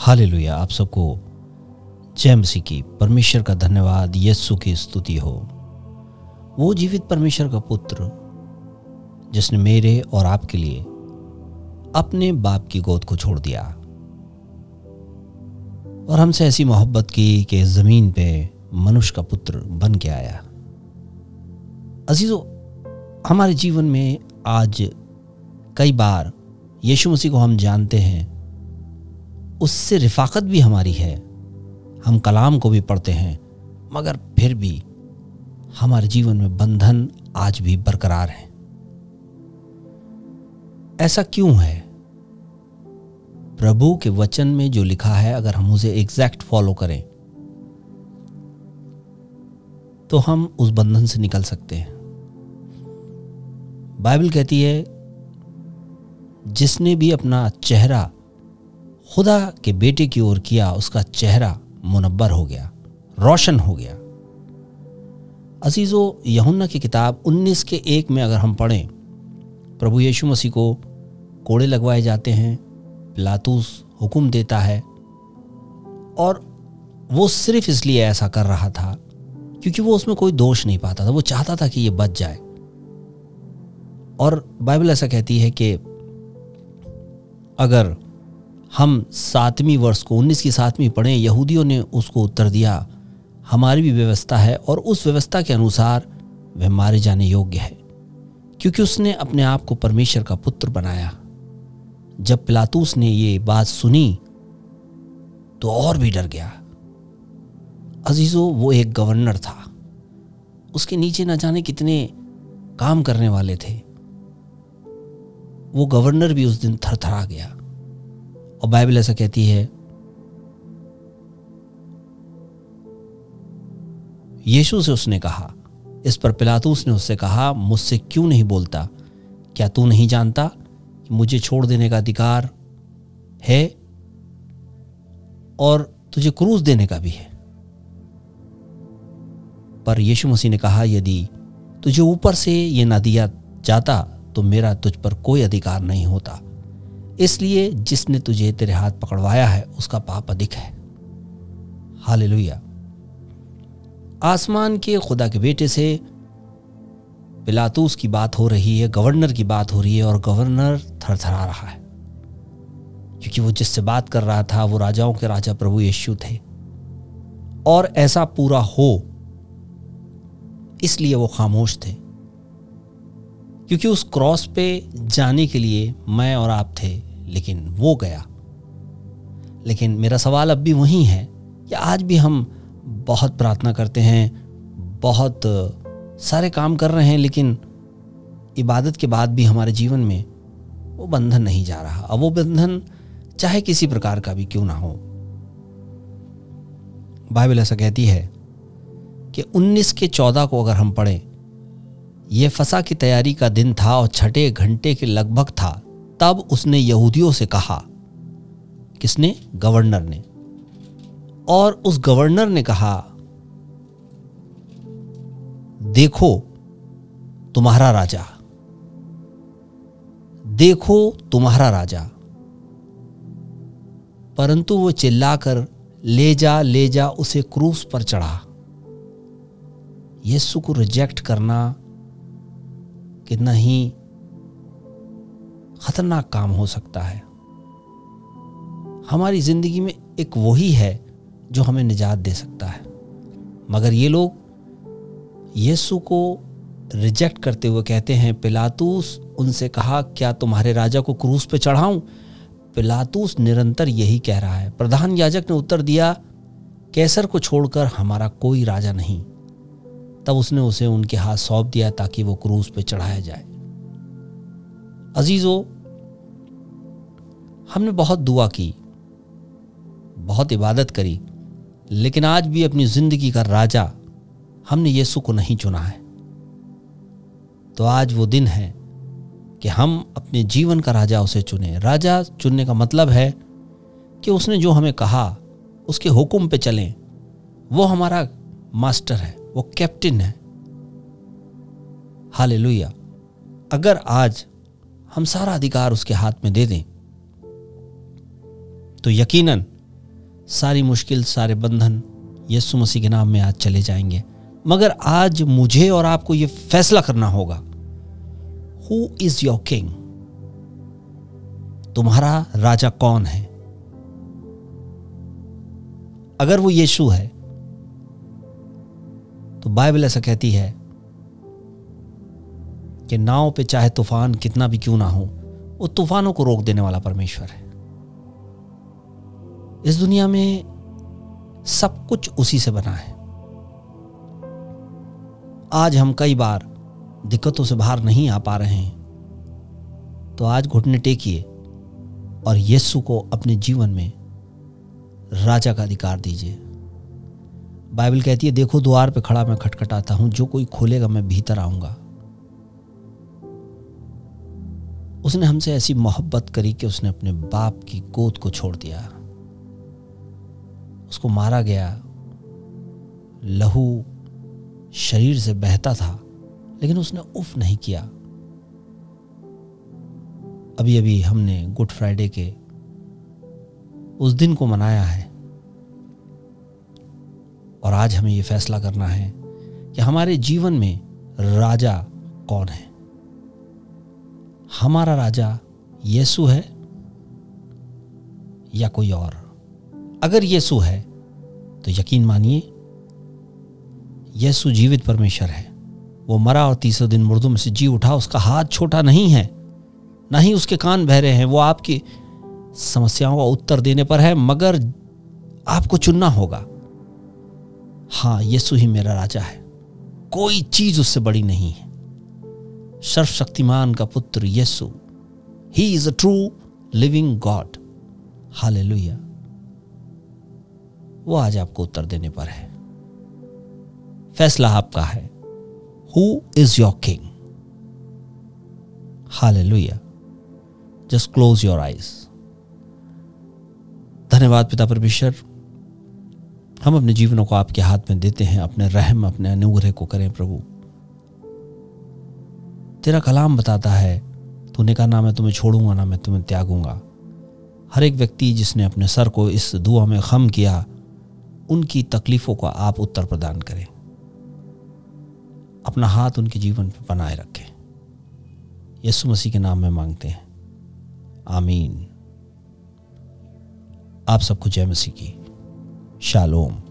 Hallelujah. आप सबको जय मसीह की परमेश्वर का धन्यवाद यस्सु की स्तुति हो। वो जीवित परमेश्वर का पुत्र, जिसने मेरे और आपके लिए अपने बाप की गोद को छोड़ दिया और हमसे ऐसी मोहब्बत की कि ज़मीन पे मनुष्य का पुत्र बन के आया। अजीजो, हमारे जीवन में आज कई बार यीशु मसीह को हम जानते हैं उससे रिफाकत भी हमारी है। हम कलाम को भी पढ़ते हैं, मगर फिर भी हमारे जीवन में बंधन आज भी बरकरार है। ऐसा क्यों है? प्रभु के वचन में जो लिखा है, अगर हम उसे एग्जैक्ट फॉलो करें तो हम उस बंधन से निकल सकते हैं। बाइबल कहती है, जिसने भी अपना चेहरा खुदा के बेटे की ओर किया उसका चेहरा मुनबर हो गया, रोशन हो गया। अजीज़ो यहुन्ना की किताब 19 के एक में अगर हम पढ़ें, प्रभु यीशु मसीह को कोड़े लगवाए जाते हैं, पिलातूस हुक्म देता है, और वो सिर्फ़ इसलिए ऐसा कर रहा था क्योंकि वो उसमें कोई दोष नहीं पाता था, वो चाहता था कि ये बच जाए। और बाइबल ऐसा कहती है कि अगर हम सातवीं वर्ष को, उन्नीस की सातवीं पढ़ें, यहूदियों ने उसको उत्तर दिया, हमारी भी व्यवस्था है और उस व्यवस्था के अनुसार वह मारे जाने योग्य है, क्योंकि उसने अपने आप को परमेश्वर का पुत्र बनाया। जब पिलातूस ने ये बात सुनी तो और भी डर गया। अजीजो, वो एक गवर्नर था। उसके नीचे न जाने कितने काम करने वाले थे। वो गवर्नर भी उस दिन थरथरा गया। और बाइबल ऐसा कहती है, यीशु से उसने कहा, इस पर पिलातूस ने उससे कहा, मुझसे क्यों नहीं बोलता? क्या तू नहीं जानता कि मुझे छोड़ देने का अधिकार है और तुझे क्रूज देने का भी है? पर यीशु मसीह ने कहा, यदि तुझे ऊपर से ये ना दिया जाता तो मेरा तुझ पर कोई अधिकार नहीं होता। इसलिए जिसने तुझे तेरे हाथ पकड़वाया है, उसका पाप अधिक है। हाल आसमान के खुदा के बेटे से पिलातूस की बात हो रही है, गवर्नर की बात हो रही है, और गवर्नर थरथरा रहा है। क्योंकि वो जिससे बात कर रहा था, वो राजाओं के राजा प्रभु यीशु थे। और ऐसा पूरा हो, इसलिए वो खामोश थे। क्योंकि उस क्रॉस पे जाने के लिए मैं और आप थे। लेकिन वो गया। लेकिन मेरा सवाल अब भी वही है कि आज भी हम बहुत प्रार्थना करते हैं, बहुत सारे काम कर रहे हैं, लेकिन इबादत के बाद भी हमारे जीवन में वो बंधन नहीं जा रहा। अब वो बंधन चाहे किसी प्रकार का भी क्यों ना हो। बाइबल ऐसा कहती है कि 19 के 14 को अगर हम पढ़ें यह फसा की तैयारी का दिन था और छठे घंटे के लगभग था। तब उसने यहूदियों से कहा, किसने? गवर्नर ने। और उस गवर्नर ने कहा, देखो तुम्हारा राजा। देखो तुम्हारा राजा। परंतु वो चिल्लाकर, ले जा ले जा, उसे क्रूस पर चढ़ा। यीशु को रिजेक्ट करना कितना ही खतरनाक काम हो सकता है। हमारी ज़िंदगी में एक वही है जो हमें निजात दे सकता है। मगर ये लोग यीशु को रिजेक्ट करते हुए कहते हैं, पिलातूस, उनसे कहा, क्या तुम्हारे राजा को क्रूस पे चढ़ाऊं? पिलातूस निरंतर यही कह रहा है। प्रधान याजक ने उत्तर दिया, कैसर को छोड़कर हमारा कोई राजा नहीं। तब उसने उसे उनके हाथ सौंप दिया ताकि वो क्रूस पे चढ़ाया जाए। अजीज़ो, हमने बहुत दुआ की, बहुत इबादत करी, लेकिन आज भी अपनी ज़िंदगी का राजा हमने यीशु को नहीं चुना है। तो आज वो दिन है कि हम अपने जीवन का राजा उसे चुने। राजा चुनने का मतलब है कि उसने जो हमें कहा, उसके हुक्म पे चलें। वो हमारा मास्टर है, वो कैप्टन है। हाल अगर आज हम सारा अधिकार उसके हाथ में दे दें। तो यकीनन, सारी मुश्किल, सारे बंधन यीशु मसीह के नाम में आज चले जाएँगे। मगर आज मुझे और आपको यह फैसला करना होगा। हु इज़ योर किंग तुम्हारा राजा कौन है? अगर वो यीशु है तो बाइबल ऐसा कहती है कि नाव पे चाहे तूफ़ान कितना भी क्यों ना हो, वो तूफानों को रोक देने वाला परमेश्वर है। इस दुनिया में सब कुछ उसी से बना है। आज हम कई बार दिक्कतों से बाहर नहीं आ पा रहे हैं तो आज घुटने टेकिए और यीशु को अपने जीवन में राजा का अधिकार दीजिए। बाइबल कहती है, देखो, द्वार पे खड़ा मैं खटखटाता हूँ, जो कोई खोलेगा मैं भीतर आऊँगा। उसने हमसे ऐसी मोहब्बत करी कि उसने अपने बाप की गोद को छोड़ दिया। उसको मारा गया। लहू शरीर से बहता था, लेकिन उसने उफ नहीं किया। अभी अभी हमने गुड फ्राइडे के उस दिन को मनाया है और आज हमें यह फैसला करना है कि हमारे जीवन में राजा कौन है? हमारा राजा यीशु है या कोई और? अगर यीशु है तो यकीन मानिए, यीशु जीवित परमेश्वर है। वो मरा और तीसरे दिन मुर्दों में से जी उठा, उसका हाथ छोटा नहीं है, ना ही उसके कान बहरे हैं। वो आपकी समस्याओं का उत्तर देने पर है, मगर आपको चुनना होगा। हाँ यीशु ही मेरा राजा है। कोई चीज़ उससे बड़ी नहीं है। सर्वशक्तिमान का पुत्र यीशु। He is a true living God hallelujah वो आज आपको उत्तर देने पर है। फैसला आपका है। Who is your king hallelujah just close your eyes धन्यवाद पिता परमेश्वर। हम अपने जीवनों को आपके हाथ में देते हैं। अपने रहम, अपने अनुग्रह को करें प्रभु। तेरा कलाम बताता है, तूने कहा, ना मैं तुम्हें छोड़ूँगा, ना मैं तुम्हें त्यागूँगा। हर एक व्यक्ति जिसने अपने सर को इस दुआ में खम किया, उनकी तकलीफ़ों का आप उत्तर प्रदान करें। अपना हाथ उनके जीवन पर बनाए रखें। यीशु मसीह के नाम में मांगते हैं। आमीन। आप सबको जय मसीह की। शालोम।